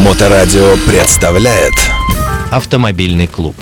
Моторадио представляет Автомобильный клуб.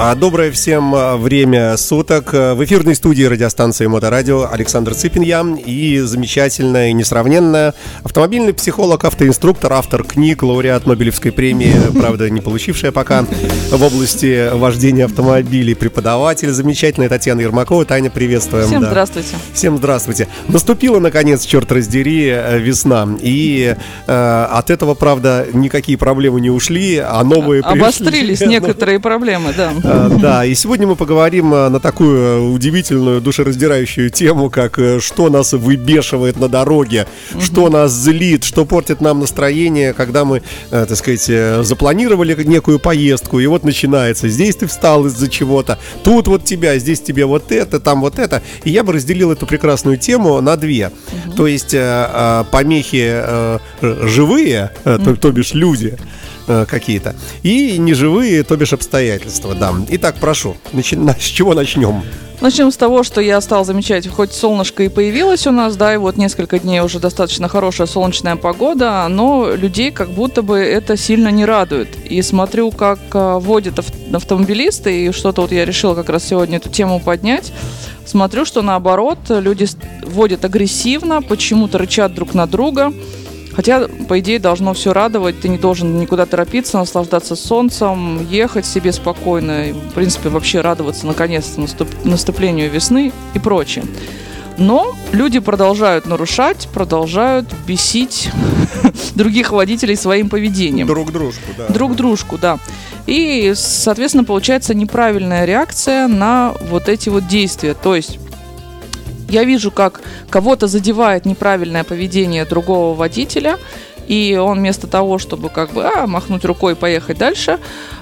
А Доброе всем а, время суток. В эфирной студии радиостанции Моторадио Александр Цыпин я и замечательная и несравненная автомобильный психолог, автоинструктор, автор книг, лауреат Нобелевской премии, правда, не получившая пока в области вождения автомобилей, преподаватель замечательная Татьяна Ермакова. Таня, приветствуем. Всем да. здравствуйте. Всем здравствуйте. Наступила, наконец, черт раздери, э, весна. И э, от этого, правда, никакие проблемы не ушли, а новые пришли. Обострились некоторые проблемы, да. А, Да, и сегодня мы поговорим а, на такую э, удивительную, душераздирающую тему, как э, что нас выбешивает на дороге, что нас злит, что портит нам настроение, когда мы, э, так сказать, э, запланировали некую поездку, и вот начинается. Здесь ты встал из-за чего-то, тут вот тебя, здесь тебе вот это, там вот это. И я бы разделил эту прекрасную тему на две. То есть э, э, помехи э, э, живые, э, то бишь люди, э, какие-то. И неживые, то бишь обстоятельства, да. Итак, прошу, начи- на- с чего начнем? Начнем с того, что я стал замечать, хоть солнышко и появилось у нас, да, и вот несколько дней уже достаточно хорошая солнечная погода, но людей как будто бы это сильно не радует. И смотрю, как а, водят ав- автомобилисты, и что-то вот я решила как раз сегодня эту тему поднять. Смотрю, что наоборот, люди водят агрессивно, почему-то рычат друг на друга. Хотя, по идее, должно все радовать. Ты не должен никуда торопиться, наслаждаться солнцем, ехать себе спокойно. И, в принципе, вообще радоваться наконец-то наступ- наступлению весны и прочее. Но люди продолжают нарушать, продолжают бесить других водителей своим поведением Друг дружку, да. друг дружку, да. И, соответственно, получается неправильная реакция на вот эти вот действия. То есть я вижу, как кого-то задевает неправильное поведение другого водителя, и он вместо того, чтобы как бы а, махнуть рукой и поехать дальше,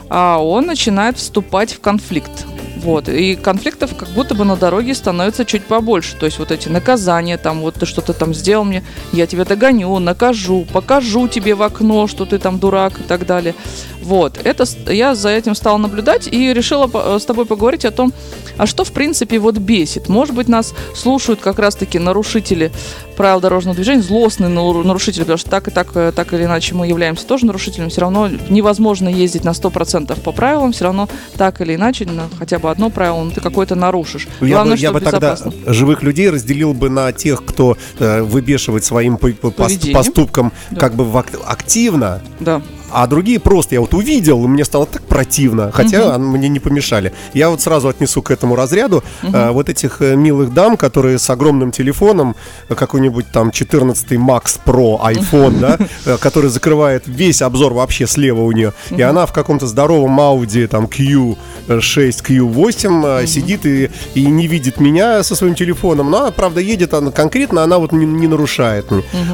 а он начинает вступать в конфликт. Вот. И конфликтов как будто бы на дороге становится чуть побольше. То есть вот эти наказания, там вот ты что-то там сделал мне, я тебя догоню, накажу, покажу тебе в окно, что ты там дурак и так далее. Вот. Это я за этим стала наблюдать и решила э, с тобой поговорить о том, а что в принципе вот бесит. Может быть, нас слушают как раз-таки нарушители правил дорожного движения, злостные нару- нарушители, потому что так и так, э, так или иначе мы являемся тоже нарушителями. Все равно невозможно ездить на 100% по правилам, все равно так или иначе на хотя бы одно правило ну, ты какое-то нарушишь. Я Главное, бы, я бы тогда живых людей разделил бы на тех, кто э, выбешивает своим по- по- поступком Да. как бы активно, Да. А другие просто я вот увидел, и мне стало так противно, хотя они мне не помешали. Я вот сразу отнесу к этому разряду э, вот этих э, милых дам, которые с огромным телефоном, э, какой-нибудь там 14 Max Pro iPhone, да, э, который закрывает весь обзор вообще слева у нее, и она в каком-то здоровом Audi там Q6, Q8 э, сидит и, и не видит меня со своим телефоном, но она, правда, едет она конкретно, она вот не, не нарушает.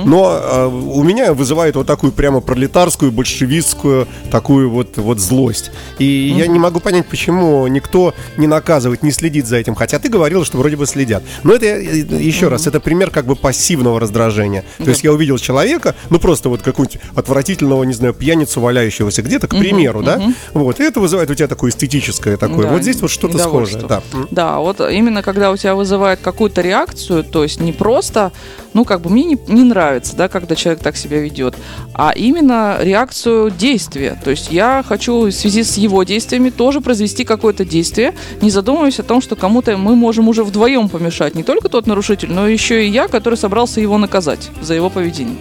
Но э, у меня вызывает вот такую прямо пролетарскую, большевистскую такую вот, вот злость. И я не могу понять, почему никто не наказывает, не следит за этим. Хотя ты говорил, что вроде бы следят. Но это, э, еще раз, это пример как бы пассивного раздражения. То есть я увидел человека, ну просто вот какого-нибудь отвратительного, не знаю, пьяницу валяющегося где-то, к примеру, да? Вот, и это вызывает у тебя такое эстетическое такое. Да, вот здесь вот что-то схожее. Да. Да, вот именно когда у тебя вызывает какую-то реакцию, то есть не просто, ну, как бы мне не, не нравится, да, когда человек так себя ведет, а именно реакцию действия. То есть я хочу в связи с его действиями тоже произвести какое-то действие, не задумываясь о том, что кому-то мы можем уже вдвоем помешать. Не только тот нарушитель, но еще и я, который собрался его наказать за его поведение.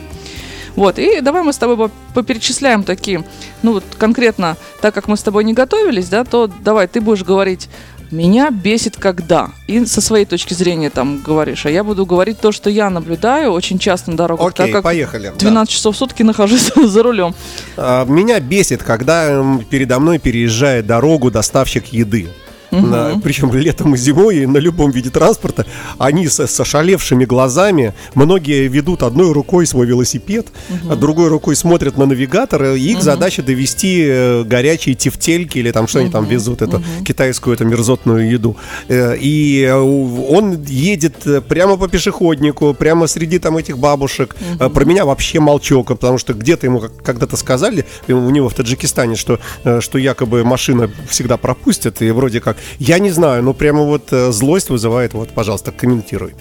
Вот, и давай мы с тобой по- поперечисляем такие, ну вот конкретно, так как мы с тобой не готовились, да, то давай ты будешь говорить, меня бесит когда, и со своей точки зрения там говоришь, а я буду говорить то, что я наблюдаю очень часто на дорогах, Окей, так как поехали. Да. 12 часов в сутки нахожусь за рулем. А, Меня бесит, когда передо мной переезжает дорогу доставщик еды. На- причем летом и зимой и на любом виде транспорта. Они с, ошалевшими глазами многие ведут одной рукой свой велосипед а другой рукой смотрят на навигатор и их задача довести э, горячие тефтельки или там что они там везут эту китайскую эту мерзотную еду. Э, и э, он едет прямо по пешеходнику прямо среди там этих бабушек. Э, про меня вообще молчок потому что где-то ему когда-то сказали у него в Таджикистане что что якобы машина всегда пропустят и вроде как я не знаю но прямо вот э, злость вызывает вот пожалуйста комментируй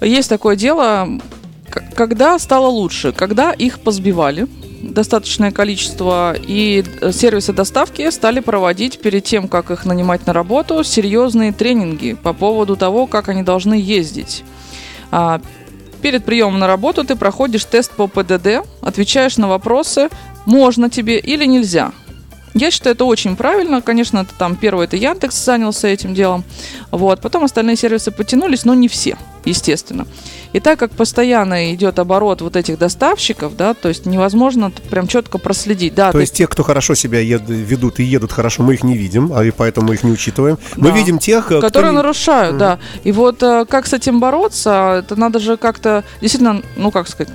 Есть такое дело, когда стало лучше? Когда их позбивали достаточное количество, и э, сервисы доставки стали проводить перед тем, как их нанимать на работу, серьезные тренинги по поводу того, как они должны ездить. А, перед приемом на работу ты проходишь тест по ПДД, отвечаешь на вопросы, можно тебе или нельзя. Я считаю, это очень правильно. Конечно, это там первый это Яндекс занялся этим делом. Вот. Потом остальные сервисы потянулись, но не все, естественно. И так как постоянно идет оборот вот этих доставщиков, да, то есть невозможно прям четко проследить. Да, То ты- есть те, кто хорошо себя ед- ведут и едут хорошо, мы их не видим, а и поэтому их не учитываем. Мы Да. видим тех, э, кто которые не- нарушают, да. И вот э, как с этим бороться, это надо же как-то действительно, ну как сказать,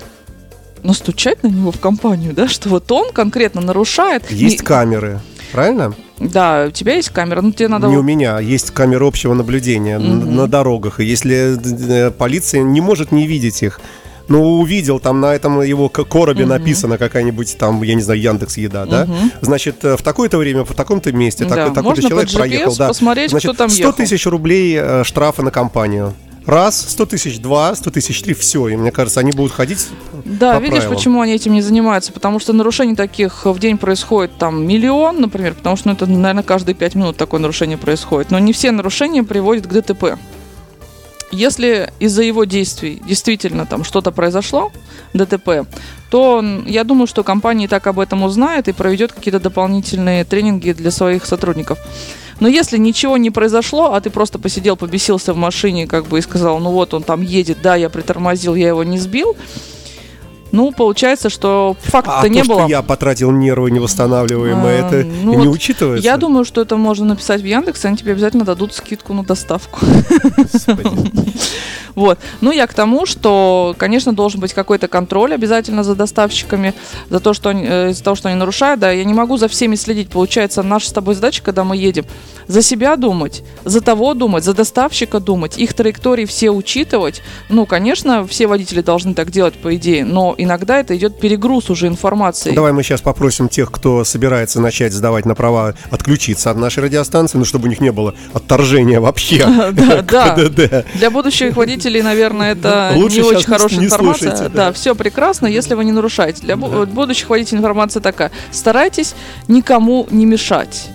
настучать на него в компанию, да, что вот он конкретно нарушает. есть И- камеры. Правильно? Да, у тебя есть камера, ну тебе надо... Не у меня, есть камеры общего наблюдения Мгм. на дорогах. И если э, полиция не может не видеть их, ну, увидел, там на этом его коробе Мгм. написано какая-нибудь там, я не знаю, Яндекс Еда, да? Мгм. Значит, э, в такое-то время, в таком-то месте, Да, такой, такой-то человек GPS проехал, да. Значит, кто там 100 ехал. тысяч рублей э, штрафа на компанию. Раз, 100 тысяч, два, 100 тысяч, три, все. И мне кажется, они будут ходить Да, по видишь, правилам. почему они этим не занимаются? Потому что нарушений таких в день происходит там миллион, например, потому что ну, это, наверное, каждые пять минут такое нарушение происходит. Но не все нарушения приводят к ДТП. Если из-за его действий действительно там что-то произошло, ДТП, то я думаю, что компания и так об этом узнает и проведет какие-то дополнительные тренинги для своих сотрудников. Но если ничего не произошло, а ты просто посидел, побесился в машине, как бы и сказал, ну вот он там едет, да, я притормозил, я его не сбил, ну, получается, что факта А не то, было. что я потратил нервы невосстанавливаемые, А, это ну не вот учитывается? Я думаю, что это можно написать в Яндекс, они тебе обязательно дадут скидку на доставку. Вот. Ну, я к тому, что, конечно, должен быть какой-то контроль обязательно за доставщиками, за то, что они, э, из-за того, что они нарушают. Да, я не могу за всеми следить. Получается, наша с тобой задача, когда мы едем, за себя думать, за того думать, за доставщика думать, их траектории все учитывать. Ну, конечно, все водители должны так делать, по идее, но иногда это идет перегруз уже информации. Давай мы сейчас попросим тех, кто собирается начать сдавать на права, отключиться от нашей радиостанции, ну, чтобы у них не было отторжения вообще Да, да. Для будущих водителей, наверное, это не очень хорошая информация. да, все прекрасно, если вы не нарушаете. Для бу- будущих водителей информация такая. Старайтесь никому не мешать.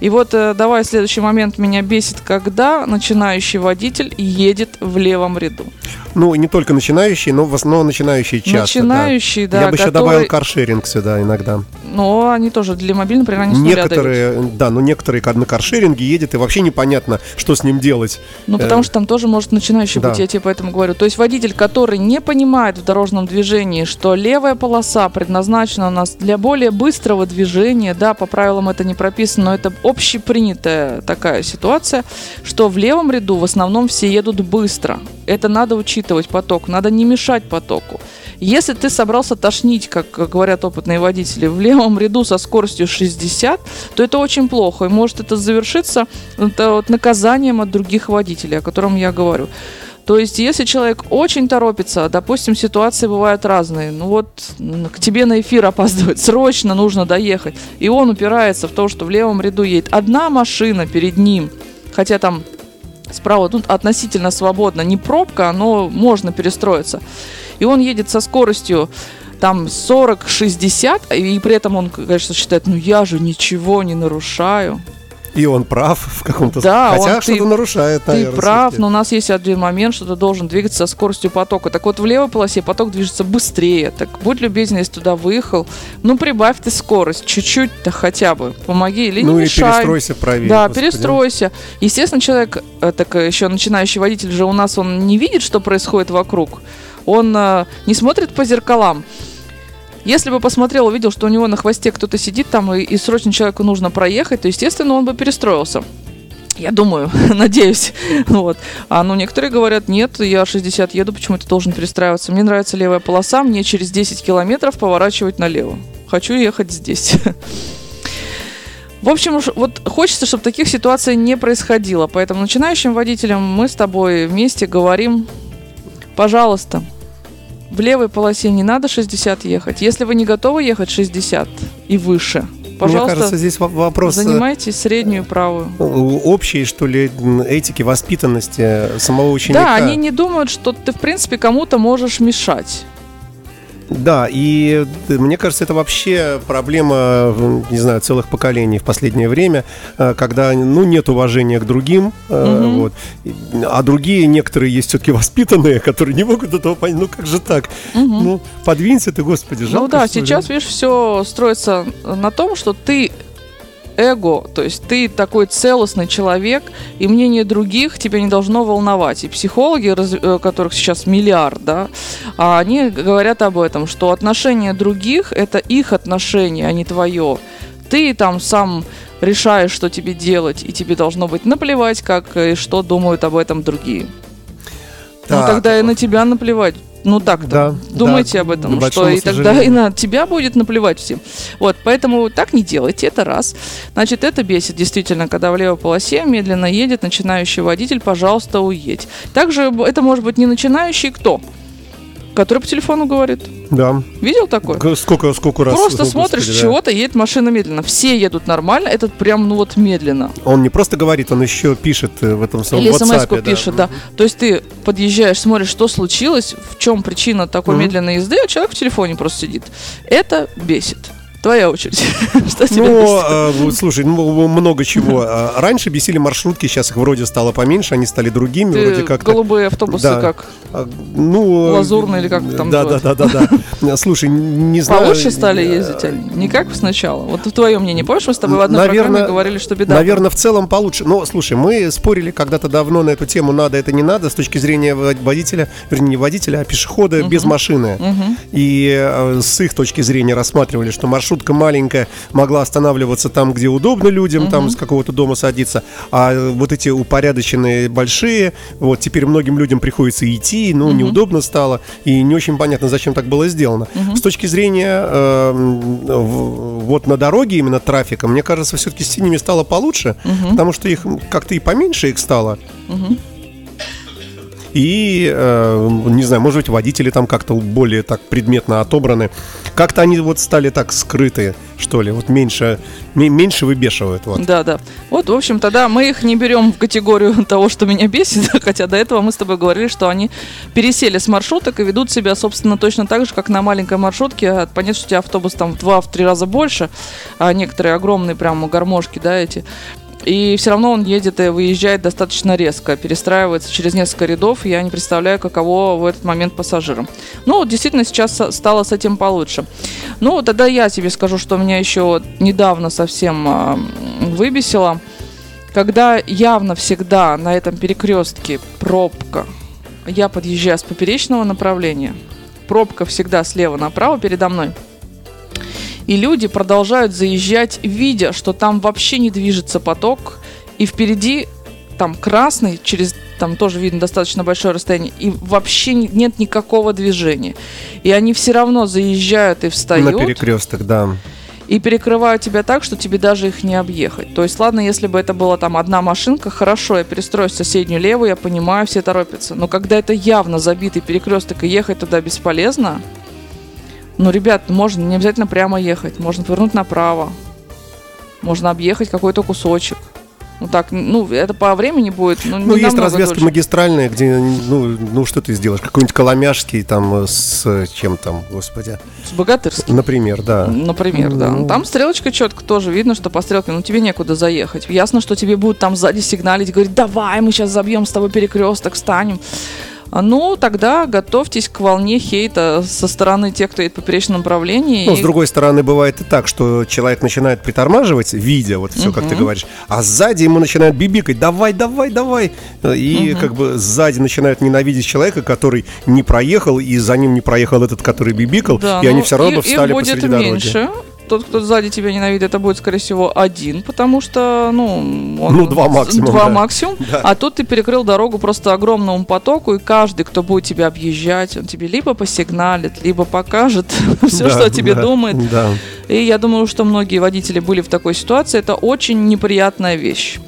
И вот э, давай следующий момент меня бесит, когда начинающий водитель едет в левом ряду. Ну, не только начинающие, но в основном начинающие часто. да. начинающий, да, Я бы еще который- добавил каршеринг сюда иногда. Но они тоже для мобильного, например, они. Некоторые, да, но некоторые как на каршеринге едет, и вообще непонятно, что с ним делать. Ну, потому Э, что там тоже может начинающий да. быть, я тебе поэтому говорю. То есть водитель, который не понимает в дорожном движении, что левая полоса предназначена у нас для более быстрого движения, да, по правилам это не прописано, но это общепринятая такая ситуация, что в левом ряду в основном все едут быстро. Это надо учитывать поток, надо не мешать потоку. Если ты собрался тошнить, как говорят опытные водители, в левом ряду со скоростью 60, то это очень плохо. И может это завершиться это вот наказанием от других водителей, о котором я говорю. То есть, если человек очень торопится, допустим, ситуации бывают разные, ну вот к тебе на эфир опаздывает, срочно нужно доехать, и он упирается в то, что в левом ряду едет одна машина перед ним, хотя там справа тут относительно свободно, не пробка, но можно перестроиться. И он едет со скоростью там 40-60, и при этом он, конечно, считает, ну я же ничего не нарушаю. И он прав в каком-то Да, Хотя что-то ты- нарушает, Ты наверное, прав, всё-таки. но у нас есть один момент, что ты должен двигаться со скоростью потока. Так вот, в левой полосе поток движется быстрее. Так будь любезен, если туда выехал, ну прибавь ты скорость, чуть-чуть-то хотя бы. Помоги или Ну не и мешай. перестройся правее. Да, господи. перестройся. Естественно, человек, э, так э, еще начинающий водитель же у нас, он не видит, что происходит вокруг. Он э, не смотрит по зеркалам. Если бы посмотрел, увидел, что у него на хвосте кто-то сидит там, и, и срочно человеку нужно проехать, то, естественно, он бы перестроился. Я думаю, надеюсь. Вот. А ну некоторые говорят, нет, я 60 еду, почему ты должен перестраиваться? Мне нравится левая полоса, мне через 10 километров поворачивать налево. Хочу ехать здесь. В общем, вот хочется, чтобы таких ситуаций не происходило. Поэтому начинающим водителям мы с тобой вместе говорим, пожалуйста, в левой полосе не надо 60 ехать. Если вы не готовы ехать 60 и выше, пожалуйста, Мне кажется, здесь во- вопрос э, занимайте среднюю правую. общей, что ли, этики, воспитанности самого ученика. Да, они не думают, что ты, в принципе, кому-то можешь мешать. Да, и э, мне кажется, это вообще проблема, э, не знаю, целых поколений в последнее время, э, когда, ну, нет уважения к другим, Мгм. вот, а другие, некоторые есть все-таки воспитанные, которые не могут этого понять, ну, как же так? Мгм. Ну, подвинься ты, господи, жалко, Ну да, что ли? сейчас, видишь, все строится на том, что ты эго, то есть ты такой целостный человек, и мнение других тебя не должно волновать. И психологи, э, которых сейчас миллиард, да, а они говорят об этом, что отношения других – это их отношения, а не твое. Ты там сам решаешь, что тебе делать, и тебе должно быть наплевать, как и что думают об этом другие. Ну Так. тогда и на тебя наплевать. Ну так-то. Да, Думайте да, об этом, что и тогда и на тебя будет наплевать всем. Вот, поэтому так не делайте, это раз. Значит, это бесит действительно, когда в левой полосе медленно едет начинающий водитель, пожалуйста, уедь. Также это может быть не начинающий кто? Который по телефону говорит. Да. Видел такое? Г- Сколько, сколько раз... Просто смотришь, да. чего-то едет машина медленно. Все едут нормально, этот прям, ну вот медленно. Он не просто говорит, он еще пишет э, в этом самом Или WhatsApp. смс-ку пишет, да. То есть ты подъезжаешь, смотришь, что случилось, в чем причина такой Мгм. медленной езды, а человек в телефоне просто сидит. Это бесит. Твоя очередь. Что тебя Ну, вот, слушай, ну, много чего. А, Раньше бесили маршрутки, сейчас их вроде стало поменьше, они стали другими, вроде как голубые автобусы как? А, Ну, Лазурные или как там да, да, да, да, да. Слушай, не знаю. Получше стали э, ездить они? Не как сначала? Вот твое мнение. Помнишь, мы с тобой в одной программе говорили, что беда? Наверное, в целом получше. Но, слушай, мы спорили когда-то давно на эту тему, надо это не надо, с точки зрения вод- водителя, вернее, не водителя, а пешехода без машины. И э, с их точки зрения рассматривали, что маршрутка маленькая могла останавливаться там, где удобно людям, там с какого-то дома садиться, а вот эти упорядоченные большие, вот теперь многим людям приходится идти, ну, неудобно стало, и не очень понятно, зачем так было сделано. С точки зрения э, вот на дороге именно трафика, мне кажется, все-таки с синими стало получше, потому что их как-то и поменьше их стало. Мгм. И, э, не знаю, может быть, водители там как-то более так предметно отобраны. Как-то они вот стали так скрытые, что ли, вот меньше, ме- меньше выбешивают. Вот. Да, да. Вот, в общем, тогда мы их не берем в категорию того, что меня бесит, хотя до этого мы с тобой говорили, что они пересели с маршруток и ведут себя, собственно, точно так же, как на маленькой маршрутке. А Понятно, что у тебя автобус там в два-три раза больше, а некоторые огромные прям гармошки, да, эти. И все равно он едет и выезжает достаточно резко, перестраивается через несколько рядов. Я не представляю, каково в этот момент пассажирам. Ну, вот действительно, сейчас стало с этим получше. Ну, тогда я тебе скажу, что меня еще недавно совсем а, выбесило. Когда явно всегда на этом перекрестке пробка, я подъезжаю с поперечного направления, пробка всегда слева направо передо мной. И люди продолжают заезжать, видя, что там вообще не движется поток, и впереди там красный, через там тоже видно достаточно большое расстояние, и вообще не- нет никакого движения. И они все равно заезжают и встают На перекресток, да. и перекрывают тебя так, что тебе даже их не объехать. То есть, ладно, если бы это была там одна машинка, хорошо, я перестроюсь в соседнюю левую, я понимаю, все торопятся. Но когда это явно забитый перекресток и ехать туда бесполезно, ну, ребят, можно не обязательно прямо ехать, можно повернуть направо, можно объехать какой-то кусочек. Ну так, ну, это по времени будет, ну, Ну, не есть развязки дольше. магистральные, где, ну, ну, что ты сделаешь? Какой-нибудь Коломяжский там э, с э, чем там, господи. С Богатырским. Например, да. Например, да. Ну. Там стрелочка четко тоже видно, что по стрелке, ну тебе некуда заехать. Ясно, что тебе будут там сзади сигналить, говорить, давай, мы сейчас забьем с тобой перекресток, встанем. А, Ну, тогда готовьтесь к волне хейта со стороны тех, кто едет по поперечном направлении. Ну, И- с другой стороны, бывает и так, что человек начинает притормаживать, видя вот все, как ты говоришь, а сзади ему начинают бибикать, давай, давай, давай. И как бы сзади начинают ненавидеть человека, который не проехал, и за ним не проехал этот, который бибикал, Да, и они ну, все равно их- встали их будет посреди дороги. Тот, кто сзади тебя ненавидит, это будет, скорее всего, один, потому что, ну... он- Ну, два максимум, Два да. максимум. А тут ты перекрыл дорогу просто огромному потоку, и каждый, кто будет тебя объезжать, он тебе либо посигналит, либо покажет все, Да, что о тебе да, думает. Да. И я думаю, что многие водители были в такой ситуации. Это очень неприятная вещь.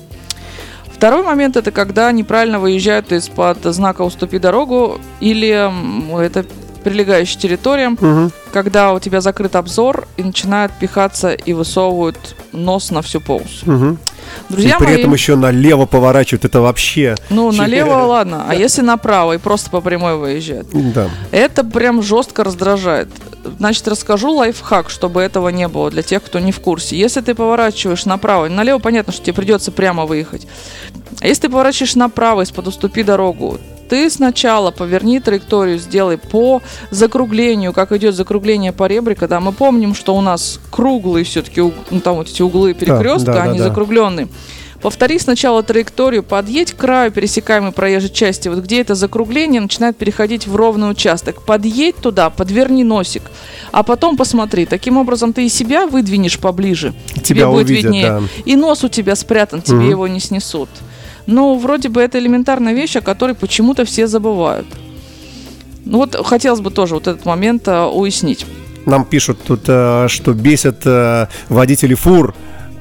Второй момент это когда неправильно выезжают из-под знака «Уступи дорогу» или это прилегающей территориям, Мгм. когда у тебя закрыт обзор и начинают пихаться и высовывают нос на всю полосу. Мгм. Друзья и при мои, этом еще налево поворачивают, это вообще... ну налево ладно, а если направо и просто по прямой выезжают? Да. Это прям жестко раздражает. Значит, расскажу лайфхак, чтобы этого не было для тех, кто не в курсе. Если ты поворачиваешь направо, налево понятно, что тебе придется прямо выехать. А если ты поворачиваешь направо, из-под уступи дорогу, ты сначала поверни траекторию, сделай по закруглению, как идет закругление по ребрику. Да, мы помним, что у нас круглые все-таки, ну, там вот эти углы перекрестка, да, да, они да. закругленные. Повтори сначала траекторию, подъедь к краю пересекаемой проезжей части, вот где это закругление начинает переходить в ровный участок. Подъедь туда, подверни носик, а потом посмотри. Таким образом ты и себя выдвинешь поближе. Тебя тебе будет увидят, виднее. да. И нос у тебя спрятан, тебе Мгм. его не снесут. Ну, вроде бы это элементарная вещь, о которой почему-то все забывают. Ну вот хотелось бы тоже вот этот момент а, уяснить. Нам пишут тут, э, что бесят э, водители фур,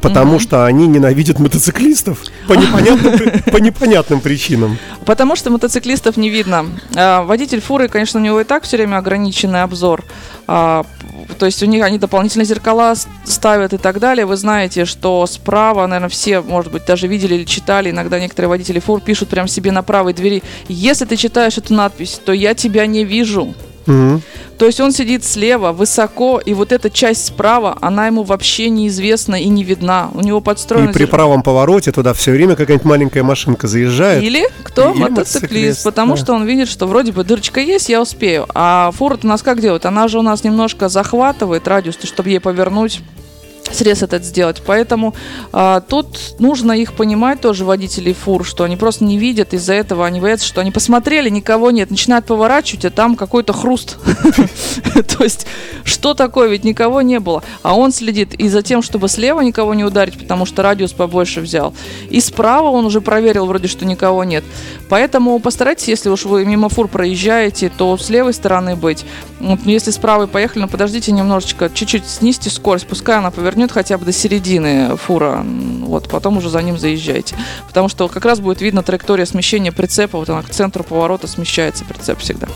потому что они ненавидят мотоциклистов по непонятным, по непонятным причинам. Потому что мотоциклистов не видно. А, водитель фуры, конечно, у него и так все время ограниченный обзор. А, то есть у них они дополнительные зеркала ставят и так далее. Вы знаете, что справа, наверное, все, может быть, даже видели или читали. Иногда некоторые водители фур пишут прямо себе на правой двери. Если ты читаешь эту надпись, то я тебя не вижу. Мгм. То есть он сидит слева, высоко, и вот эта часть справа, она ему вообще неизвестна и не видна. У него И подстроено при зер- правом повороте туда все время какая-нибудь маленькая машинка заезжает. Или кто? Или мотоциклист. мотоциклист, Потому да. что он видит, что вроде бы дырочка есть, я успею. А фура у нас как делает? Она же у нас немножко захватывает радиус, чтобы ей повернуть срез этот сделать. Поэтому а, тут нужно их понимать тоже, водителей фур, что они просто не видят, из-за этого они боятся, что они посмотрели, никого нет, начинают поворачивать, а там какой-то хруст. То есть, что такое? Ведь никого не было. А он следит и за тем, чтобы слева никого не ударить, потому что радиус побольше взял. И справа он уже проверил вроде, что никого нет. Поэтому постарайтесь, если уж вы мимо фур проезжаете, то с левой стороны быть. Вот, если с правой поехали, ну подождите немножечко, чуть-чуть снизьте скорость, пускай она повернет хотя бы до середины фура, вот, потом уже за ним заезжайте. Потому что как раз будет видно траектория смещения прицепа, вот она к центру поворота смещается прицеп всегда.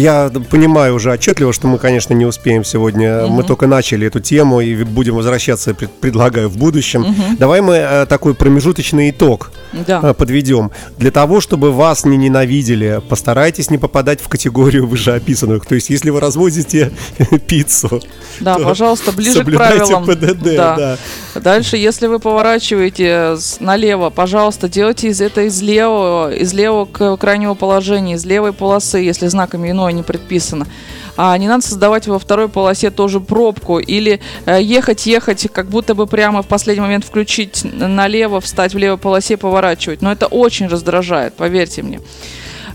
Я понимаю уже отчетливо, что мы, конечно, не успеем сегодня. Мы только начали эту тему и будем возвращаться, пред- предлагаю, в будущем. Давай мы э, такой промежуточный итог Да. э, подведем. Для того, чтобы вас не ненавидели, постарайтесь не попадать в категорию вышеописанных. То есть, если вы развозите пиццу, Да, то пожалуйста, ближе к правилам. ПДД, да. Дальше, если вы поворачиваете налево, пожалуйста, делайте из это из левого, из левого к крайнего положения, из левой полосы, если знаками иное не предписано. А не надо создавать во второй полосе тоже пробку или э, ехать, ехать, как будто бы прямо в последний момент включить налево, встать в левой полосе, поворачивать. Но это очень раздражает, поверьте мне.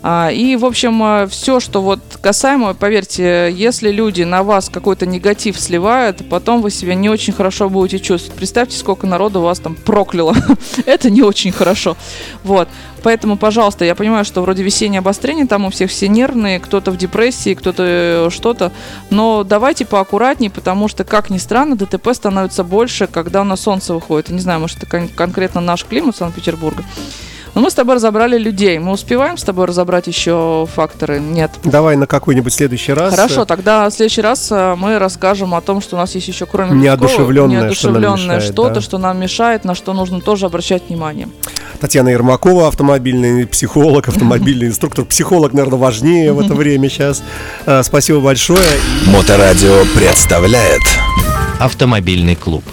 А, И, в общем, все, что вот касаемо, поверьте, если люди на вас какой-то негатив сливают, потом вы себя не очень хорошо будете чувствовать. Представьте, сколько народу вас там прокляло. Это не очень хорошо. Вот. Поэтому, пожалуйста, я понимаю, что вроде весеннее обострение, там у всех все нервные, кто-то в депрессии, кто-то э, что-то. Но давайте поаккуратнее, потому что, как ни странно, ДТП становится больше, когда на солнце выходит. Не знаю, может, это кон- конкретно наш климат Санкт-Петербурга. Но мы с тобой разобрали людей. Мы успеваем с тобой разобрать еще факторы? Нет. Давай на какой-нибудь следующий раз. Хорошо, тогда в следующий раз э, мы расскажем о том, что у нас есть еще кроме Неодушевленное, людского, что нам неодушевленное мешает, что-то, да. что нам мешает, на что нужно тоже обращать внимание. Татьяна Ермакова, автомобильный психолог, автомобильный инструктор. Психолог, наверное, важнее в это время сейчас. Э, Спасибо большое. Моторадио представляет Автомобильный клуб.